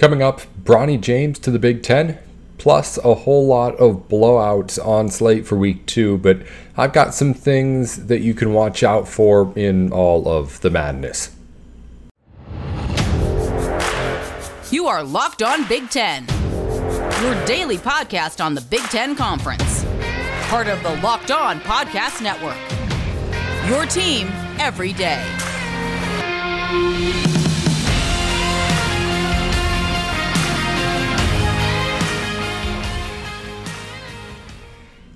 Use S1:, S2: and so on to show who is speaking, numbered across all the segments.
S1: Coming up, Bronny James to the Big Ten, plus a whole lot of blowouts on slate for week two. But I've got some things that you can watch out for in all of the madness.
S2: You are Locked On Big Ten, your daily podcast on the Big Ten Conference, part of the Locked On Podcast Network. Your team every day.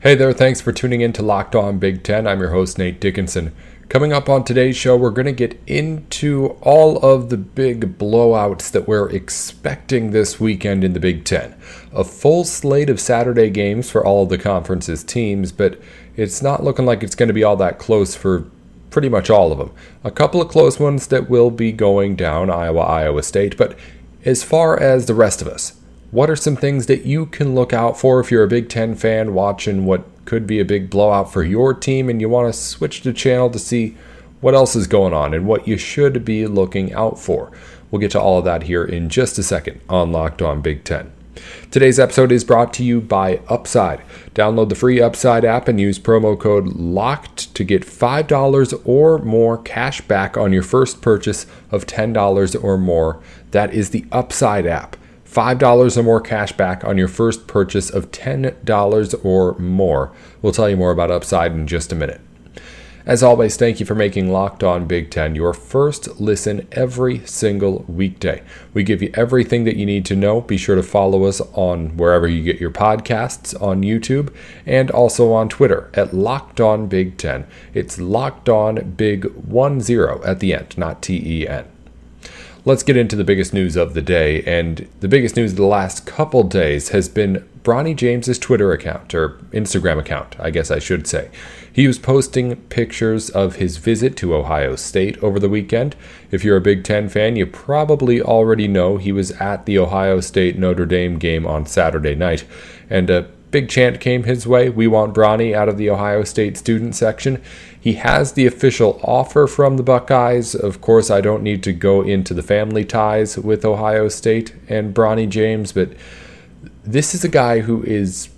S1: Hey there, thanks for tuning in to Locked On Big Ten. I'm your host, Nate Dickinson. Coming up on today's show, we're going to get into all of the big blowouts that we're expecting this weekend in the Big Ten. A full slate of Saturday games for all of the conference's teams, but it's not looking like it's going to be all that close for pretty much all of them. A couple of close ones that will be going down Iowa, Iowa State, but as far as the rest of us, what are some things that you can look out for if you're a Big Ten fan watching what could be a big blowout for your team and you want to switch the channel to see what else is going on and what you should be looking out for? We'll get to all of that here in just a second on Locked On Big Ten. Today's episode is brought to you by Upside. Download the free Upside app and use promo code LOCKED to get $5 or more cash back on your first purchase of $10 or more. That is the Upside app. $5 or more cash back on your first purchase of $10 or more. We'll tell you more about Upside in just a minute. As always, thank you for making Locked On Big Ten your first listen every single weekday. We give you everything that you need to know. Be sure to follow us on wherever you get your podcasts on YouTube and also on Twitter at Locked On Big Ten. It's Locked On Big 10 at the end, not T E N let's get into the biggest news of the day. And the biggest news of the last couple days has been Bronny James's Twitter account, or Instagram account, I guess I should say. He was posting pictures of his visit to Ohio State over the weekend. If you're a Big Ten fan, you probably already know he was at the Ohio State Notre Dame game on Saturday night. And a big chant came his way We want Bronny out of the Ohio State student section. He has the official offer from the Buckeyes. Of course, I don't need to go into the family ties with Ohio State and Bronny James, but this is a guy who is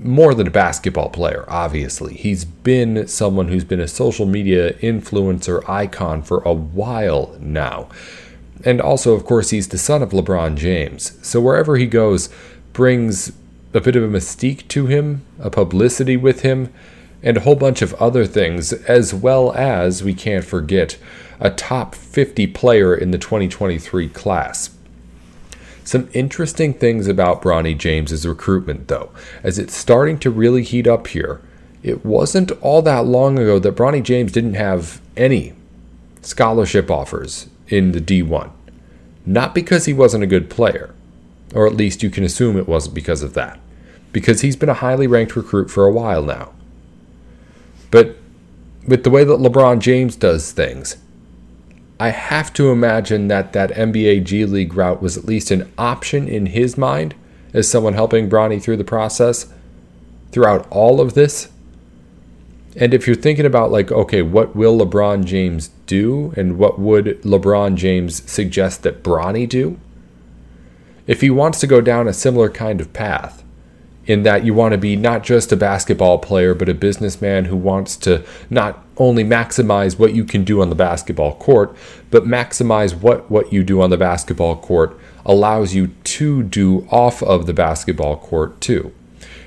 S1: more than a basketball player, obviously. He's been someone who's been a social media influencer icon for a while now. And also, of course, he's the son of LeBron James. So wherever he goes, brings a bit of a mystique to him, a publicity with him, and a whole bunch of other things, as well as, we can't forget, a top 50 player in the 2023 class. Some interesting things about Bronny James's recruitment, though, as it's starting to really heat up here. It wasn't all that long ago that Bronny James didn't have any scholarship offers in the D1. Not because he wasn't a good player, or at least you can assume it wasn't because of that, because he's been a highly ranked recruit for a while now. But with the way that LeBron James does things, I have to imagine that that NBA G League route was at least an option in his mind as someone helping Bronny through the process throughout all of this. And if you're thinking about, like, okay, what will LeBron James do and what would LeBron James suggest that Bronny do? If he wants to go down a similar kind of path, in that you want to be not just a basketball player, but a businessman who wants to not only maximize what you can do on the basketball court, but maximize what, what you do on the basketball court allows you to do off of the basketball court too.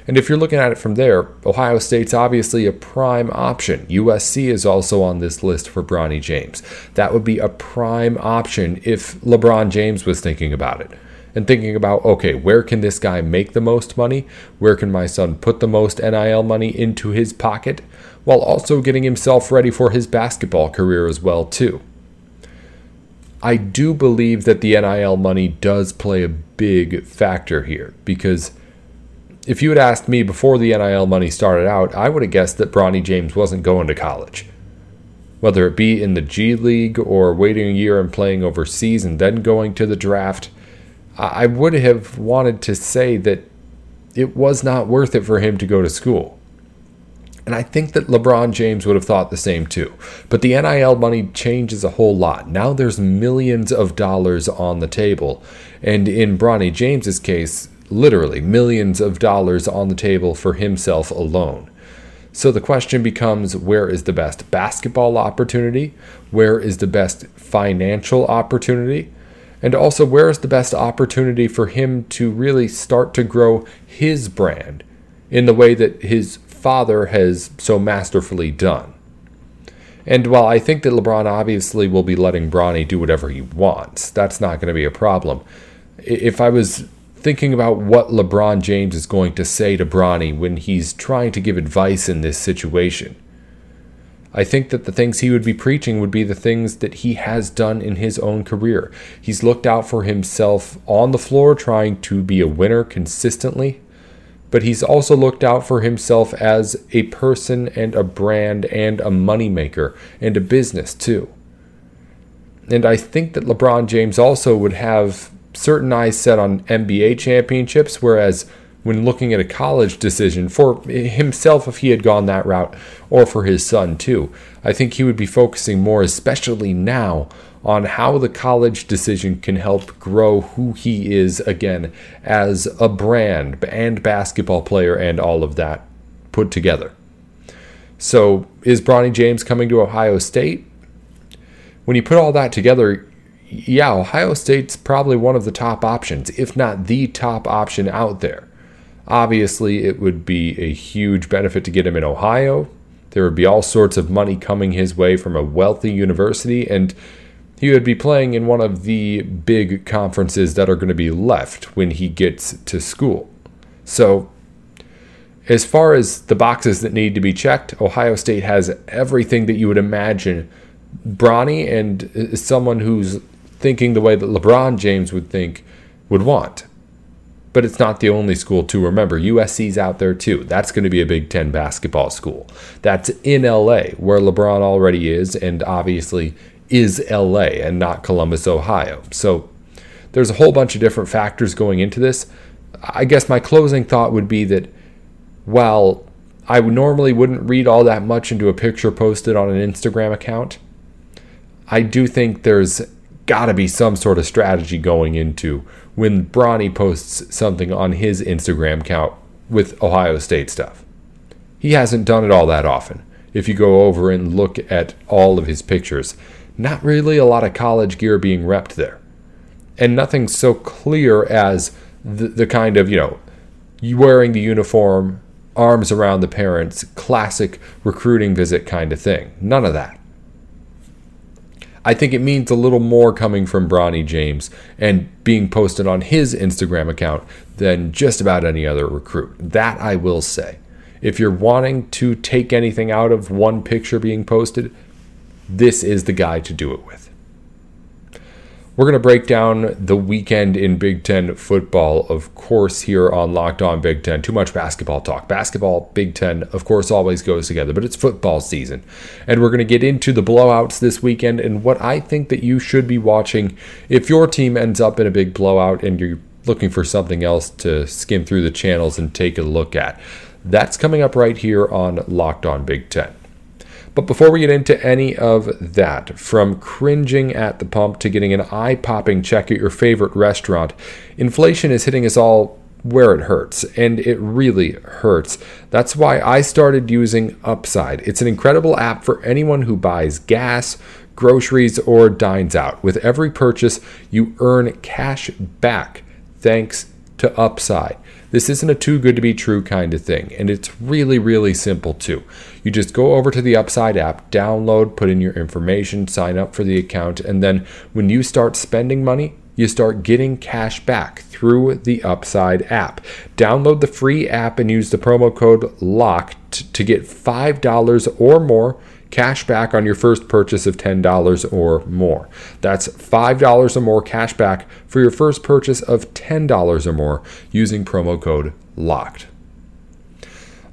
S1: And if you're looking at it from there, Ohio State's obviously a prime option. USC is also on this list for Bronny James. That would be a prime option if LeBron James was thinking about it and thinking about okay, where can this guy make the most money? Where can my son put the most NIL money into his pocket while also getting himself ready for his basketball career as well too. I do believe that the NIL money does play a big factor here because if you had asked me before the NIL money started out, I would have guessed that Bronny James wasn't going to college. Whether it be in the G League or waiting a year and playing overseas and then going to the draft, I would have wanted to say that it was not worth it for him to go to school. And I think that LeBron James would have thought the same too. But the NIL money changes a whole lot. Now there's millions of dollars on the table. And in Bronny James's case, literally millions of dollars on the table for himself alone. So the question becomes where is the best basketball opportunity? Where is the best financial opportunity? And also, where is the best opportunity for him to really start to grow his brand in the way that his father has so masterfully done? And while I think that LeBron obviously will be letting Bronny do whatever he wants, that's not going to be a problem. If I was thinking about what LeBron James is going to say to Bronny when he's trying to give advice in this situation. I think that the things he would be preaching would be the things that he has done in his own career. He's looked out for himself on the floor, trying to be a winner consistently, but he's also looked out for himself as a person and a brand and a moneymaker and a business too. And I think that LeBron James also would have certain eyes set on NBA championships, whereas when looking at a college decision for himself, if he had gone that route, or for his son too, I think he would be focusing more, especially now, on how the college decision can help grow who he is again as a brand and basketball player and all of that put together. So, is Bronny James coming to Ohio State? When you put all that together, yeah, Ohio State's probably one of the top options, if not the top option out there. Obviously, it would be a huge benefit to get him in Ohio. There would be all sorts of money coming his way from a wealthy university, and he would be playing in one of the big conferences that are going to be left when he gets to school. So, as far as the boxes that need to be checked, Ohio State has everything that you would imagine Bronny and uh, someone who's thinking the way that LeBron James would think would want. But it's not the only school to remember. USC's out there too. That's going to be a Big Ten basketball school. That's in LA, where LeBron already is, and obviously is LA and not Columbus, Ohio. So there's a whole bunch of different factors going into this. I guess my closing thought would be that while I normally wouldn't read all that much into a picture posted on an Instagram account, I do think there's got to be some sort of strategy going into when Bronny posts something on his Instagram account with Ohio State stuff. He hasn't done it all that often. If you go over and look at all of his pictures, not really a lot of college gear being repped there. And nothing so clear as the, the kind of, you know, wearing the uniform, arms around the parents, classic recruiting visit kind of thing. None of that. I think it means a little more coming from Bronny James and being posted on his Instagram account than just about any other recruit. That I will say. If you're wanting to take anything out of one picture being posted, this is the guy to do it with. We're going to break down the weekend in Big Ten football, of course, here on Locked On Big Ten. Too much basketball talk. Basketball, Big Ten, of course, always goes together, but it's football season. And we're going to get into the blowouts this weekend and what I think that you should be watching if your team ends up in a big blowout and you're looking for something else to skim through the channels and take a look at. That's coming up right here on Locked On Big Ten. But before we get into any of that, from cringing at the pump to getting an eye popping check at your favorite restaurant, inflation is hitting us all where it hurts, and it really hurts. That's why I started using Upside. It's an incredible app for anyone who buys gas, groceries, or dines out. With every purchase, you earn cash back thanks to Upside. This isn't a too good to be true kind of thing, and it's really, really simple too. You just go over to the Upside app, download, put in your information, sign up for the account, and then when you start spending money, you start getting cash back through the Upside app. Download the free app and use the promo code LOCKED to get $5 or more cash back on your first purchase of $10 or more. That's $5 or more cash back for your first purchase of $10 or more using promo code LOCKED.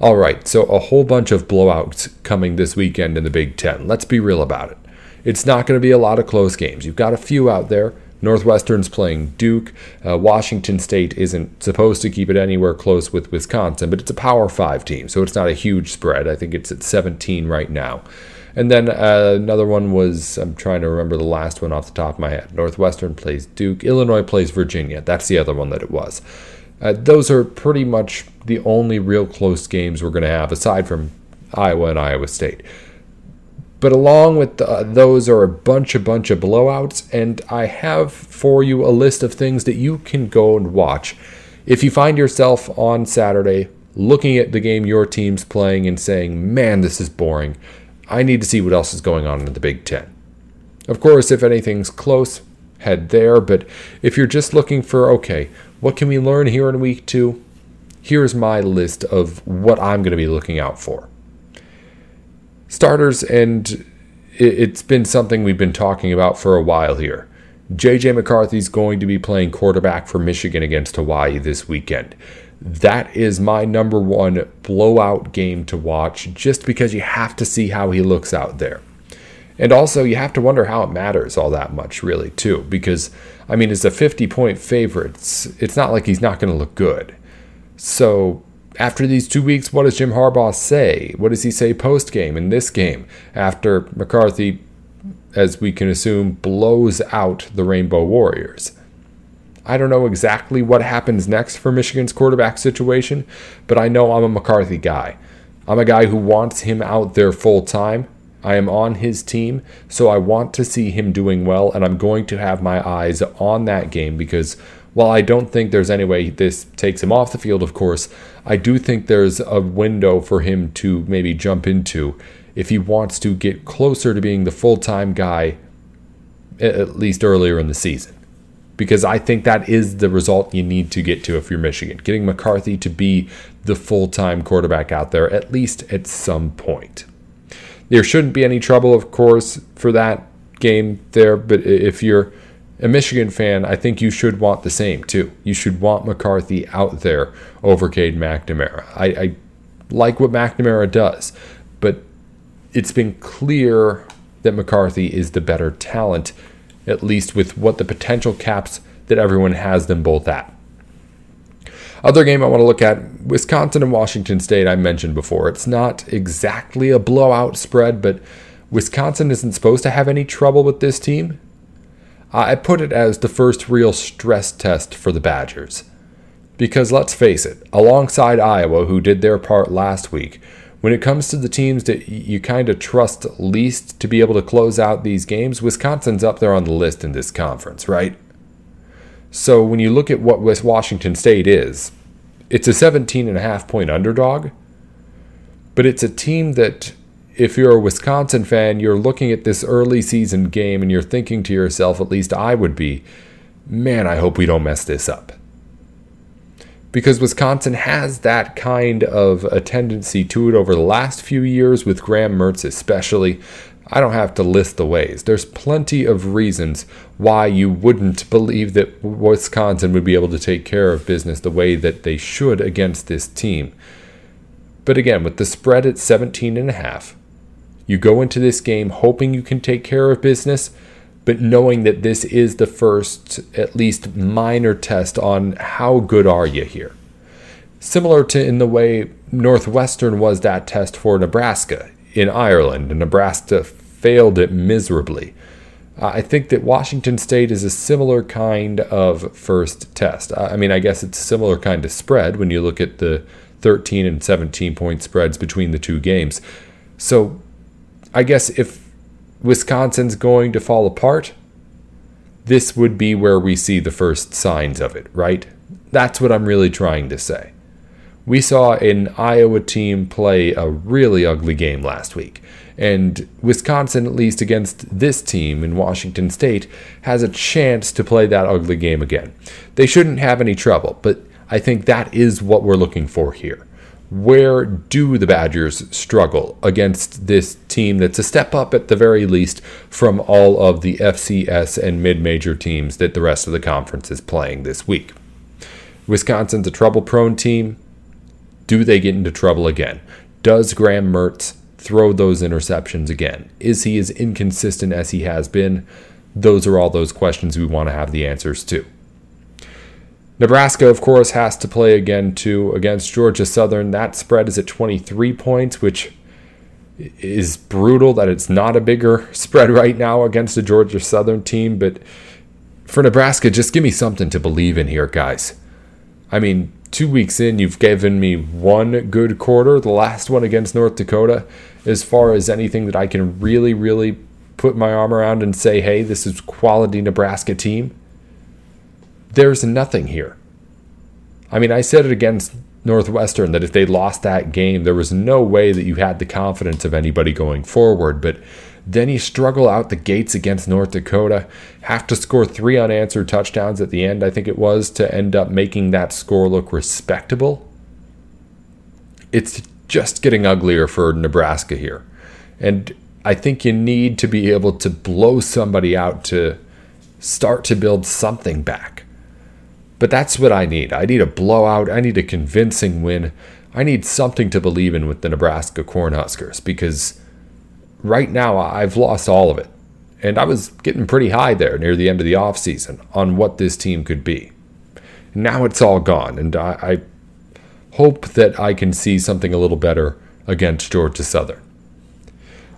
S1: All right, so a whole bunch of blowouts coming this weekend in the Big Ten. Let's be real about it. It's not going to be a lot of close games. You've got a few out there, Northwestern's playing Duke. Uh, Washington State isn't supposed to keep it anywhere close with Wisconsin, but it's a Power 5 team, so it's not a huge spread. I think it's at 17 right now. And then uh, another one was, I'm trying to remember the last one off the top of my head. Northwestern plays Duke. Illinois plays Virginia. That's the other one that it was. Uh, those are pretty much the only real close games we're going to have, aside from Iowa and Iowa State. But along with uh, those are a bunch, a bunch of blowouts, and I have for you a list of things that you can go and watch. If you find yourself on Saturday looking at the game your team's playing and saying, man, this is boring, I need to see what else is going on in the Big Ten. Of course, if anything's close, head there, but if you're just looking for, okay, what can we learn here in week two? Here's my list of what I'm going to be looking out for. Starters, and it's been something we've been talking about for a while here. JJ McCarthy's going to be playing quarterback for Michigan against Hawaii this weekend that is my number one blowout game to watch just because you have to see how he looks out there. And also, you have to wonder how it matters all that much, really, too, because, I mean, as a 50 point favorite, it's, it's not like he's not going to look good. So, after these two weeks, what does Jim Harbaugh say? What does he say post game in this game after McCarthy, as we can assume, blows out the Rainbow Warriors? I don't know exactly what happens next for Michigan's quarterback situation, but I know I'm a McCarthy guy. I'm a guy who wants him out there full time. I am on his team, so I want to see him doing well, and I'm going to have my eyes on that game because while I don't think there's any way this takes him off the field, of course, I do think there's a window for him to maybe jump into if he wants to get closer to being the full time guy, at least earlier in the season because I think that is the result you need to get to if you're Michigan. Getting McCarthy to be the full time quarterback out there, at least at some point. There shouldn't be any trouble, of course, for that game there, but if you're a Michigan fan, I think you should want the same too. You should want McCarthy out there over Cade McNamara. I, I like what McNamara does, but it's been clear that McCarthy is the better talent at least with what the potential caps that everyone has them both at. Other game I want to look at Wisconsin and Washington State, I mentioned before. It's not exactly a blowout spread, but Wisconsin isn't supposed to have any trouble with this team. I put it as the first real stress test for the Badgers. Because let's face it, alongside Iowa, who did their part last week, when it comes to the teams that you kind of trust least to be able to close out these games, Wisconsin's up there on the list in this conference, right? So when you look at what West Washington State is, it's a 17 and a half point underdog, but it's a team that if you're a Wisconsin fan, you're looking at this early season game and you're thinking to yourself, at least I would be, man, I hope we don't mess this up because Wisconsin has that kind of a tendency to it over the last few years with Graham Mertz especially. I don't have to list the ways. There's plenty of reasons why you wouldn't believe that Wisconsin would be able to take care of business the way that they should against this team. But again, with the spread at 17 and a half, you go into this game hoping you can take care of business but knowing that this is the first, at least minor test on how good are you here. Similar to in the way Northwestern was that test for Nebraska in Ireland, and Nebraska failed it miserably. Uh, I think that Washington State is a similar kind of first test. I mean, I guess it's a similar kind of spread when you look at the 13 and 17 point spreads between the two games. So I guess if Wisconsin's going to fall apart, this would be where we see the first signs of it, right? That's what I'm really trying to say. We saw an Iowa team play a really ugly game last week, and Wisconsin, at least against this team in Washington State, has a chance to play that ugly game again. They shouldn't have any trouble, but I think that is what we're looking for here where do the Badgers struggle against this team that's a step up at the very least from all of the FCS and mid major teams that the rest of the conference is playing this week? Wisconsin's a trouble prone team. Do they get into trouble again? Does Graham Mertz throw those interceptions again? Is he as inconsistent as he has been? those are all those questions we want to have the answers to. Nebraska, of course, has to play again too against Georgia Southern. That spread is at 23 points, which is brutal that it's not a bigger spread right now against the Georgia Southern team. But for Nebraska, just give me something to believe in here, guys. I mean, two weeks in, you've given me one good quarter, the last one against North Dakota, as far as anything that I can really, really put my arm around and say, hey, this is quality Nebraska team. There's nothing here. I mean, I said it against Northwestern that if they lost that game, there was no way that you had the confidence of anybody going forward. But then you struggle out the gates against North Dakota, have to score three unanswered touchdowns at the end, I think it was, to end up making that score look respectable. It's just getting uglier for Nebraska here. And I think you need to be able to blow somebody out to start to build something back. But that's what I need. I need a blowout. I need a convincing win. I need something to believe in with the Nebraska Cornhuskers because right now I've lost all of it. And I was getting pretty high there near the end of the offseason on what this team could be. Now it's all gone, and I, I hope that I can see something a little better against Georgia Southern.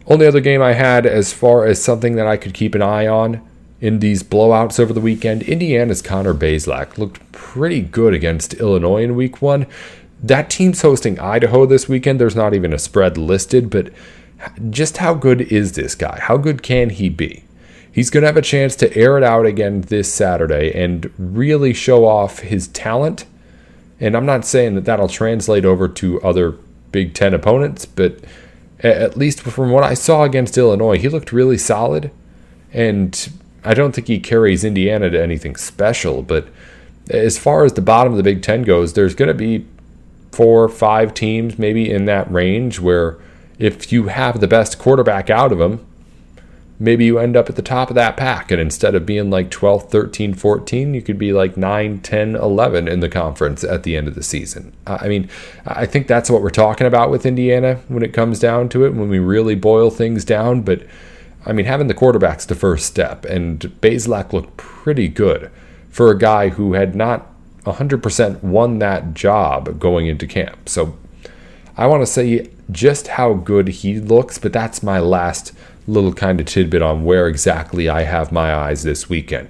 S1: Only other game I had as far as something that I could keep an eye on in these blowouts over the weekend, Indiana's Connor Bazelak looked pretty good against Illinois in week one. That team's hosting Idaho this weekend. There's not even a spread listed, but just how good is this guy? How good can he be? He's going to have a chance to air it out again this Saturday and really show off his talent. And I'm not saying that that'll translate over to other Big Ten opponents, but at least from what I saw against Illinois, he looked really solid. And I don't think he carries Indiana to anything special, but as far as the bottom of the Big Ten goes, there's going to be four, five teams maybe in that range where if you have the best quarterback out of them, maybe you end up at the top of that pack. And instead of being like 12, 13, 14, you could be like 9, 10, 11 in the conference at the end of the season. I mean, I think that's what we're talking about with Indiana when it comes down to it, when we really boil things down. But I mean, having the quarterback's the first step, and Bazelak looked pretty good for a guy who had not 100% won that job going into camp. So I want to say just how good he looks, but that's my last little kind of tidbit on where exactly I have my eyes this weekend.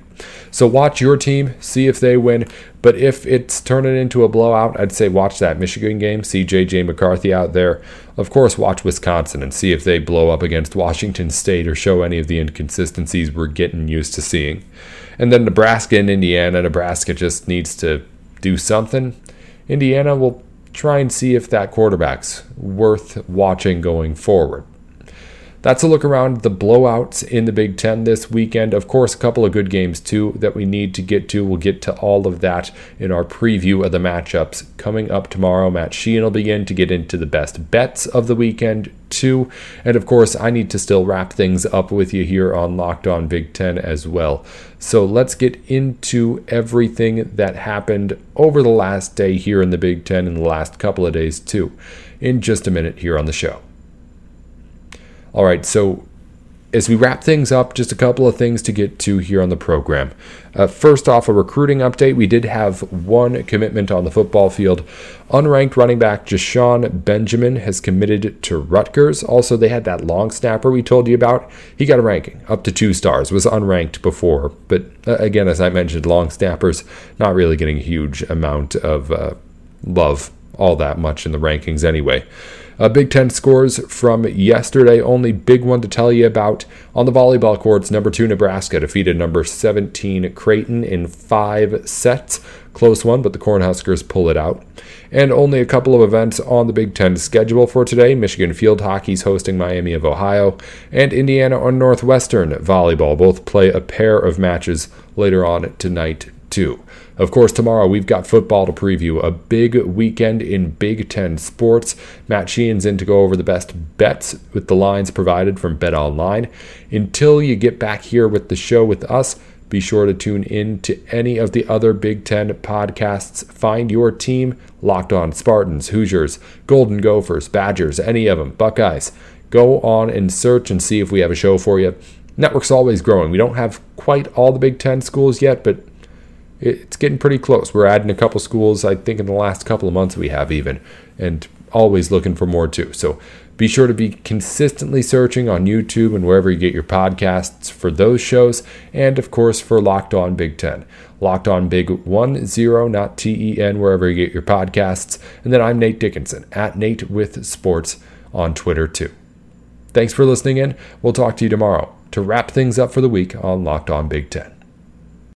S1: So watch your team, see if they win. But if it's turning into a blowout, I'd say watch that Michigan game, see JJ McCarthy out there. Of course, watch Wisconsin and see if they blow up against Washington State or show any of the inconsistencies we're getting used to seeing. And then Nebraska and Indiana. Nebraska just needs to do something. Indiana will try and see if that quarterback's worth watching going forward. That's a look around the blowouts in the Big Ten this weekend. Of course, a couple of good games too that we need to get to. We'll get to all of that in our preview of the matchups coming up tomorrow. Matt Sheehan will begin to get into the best bets of the weekend too. And of course, I need to still wrap things up with you here on Locked On Big Ten as well. So let's get into everything that happened over the last day here in the Big Ten and the last couple of days too in just a minute here on the show. All right, so as we wrap things up, just a couple of things to get to here on the program. Uh, first off, a recruiting update. We did have one commitment on the football field. Unranked running back Jashaun Benjamin has committed to Rutgers. Also, they had that long snapper we told you about. He got a ranking up to two stars, was unranked before. But uh, again, as I mentioned, long snappers not really getting a huge amount of uh, love all that much in the rankings anyway. Uh, Big Ten scores from yesterday. Only big one to tell you about on the volleyball courts. Number two Nebraska defeated number 17 Creighton in five sets. Close one, but the Cornhuskers pull it out. And only a couple of events on the Big Ten schedule for today. Michigan field hockey's hosting Miami of Ohio, and Indiana or Northwestern volleyball both play a pair of matches later on tonight too. Of course, tomorrow we've got football to preview, a big weekend in Big Ten sports. Matt Sheehan's in to go over the best bets with the lines provided from Bet Online. Until you get back here with the show with us, be sure to tune in to any of the other Big Ten podcasts. Find your team locked on Spartans, Hoosiers, Golden Gophers, Badgers, any of them, Buckeyes. Go on and search and see if we have a show for you. network's always growing. We don't have quite all the Big Ten schools yet, but it's getting pretty close. We're adding a couple schools, I think, in the last couple of months we have even, and always looking for more too. So be sure to be consistently searching on YouTube and wherever you get your podcasts for those shows, and of course for Locked On Big Ten. Locked On Big 1 0, not T E N, wherever you get your podcasts. And then I'm Nate Dickinson, at Nate with Sports on Twitter too. Thanks for listening in. We'll talk to you tomorrow to wrap things up for the week on Locked On Big Ten.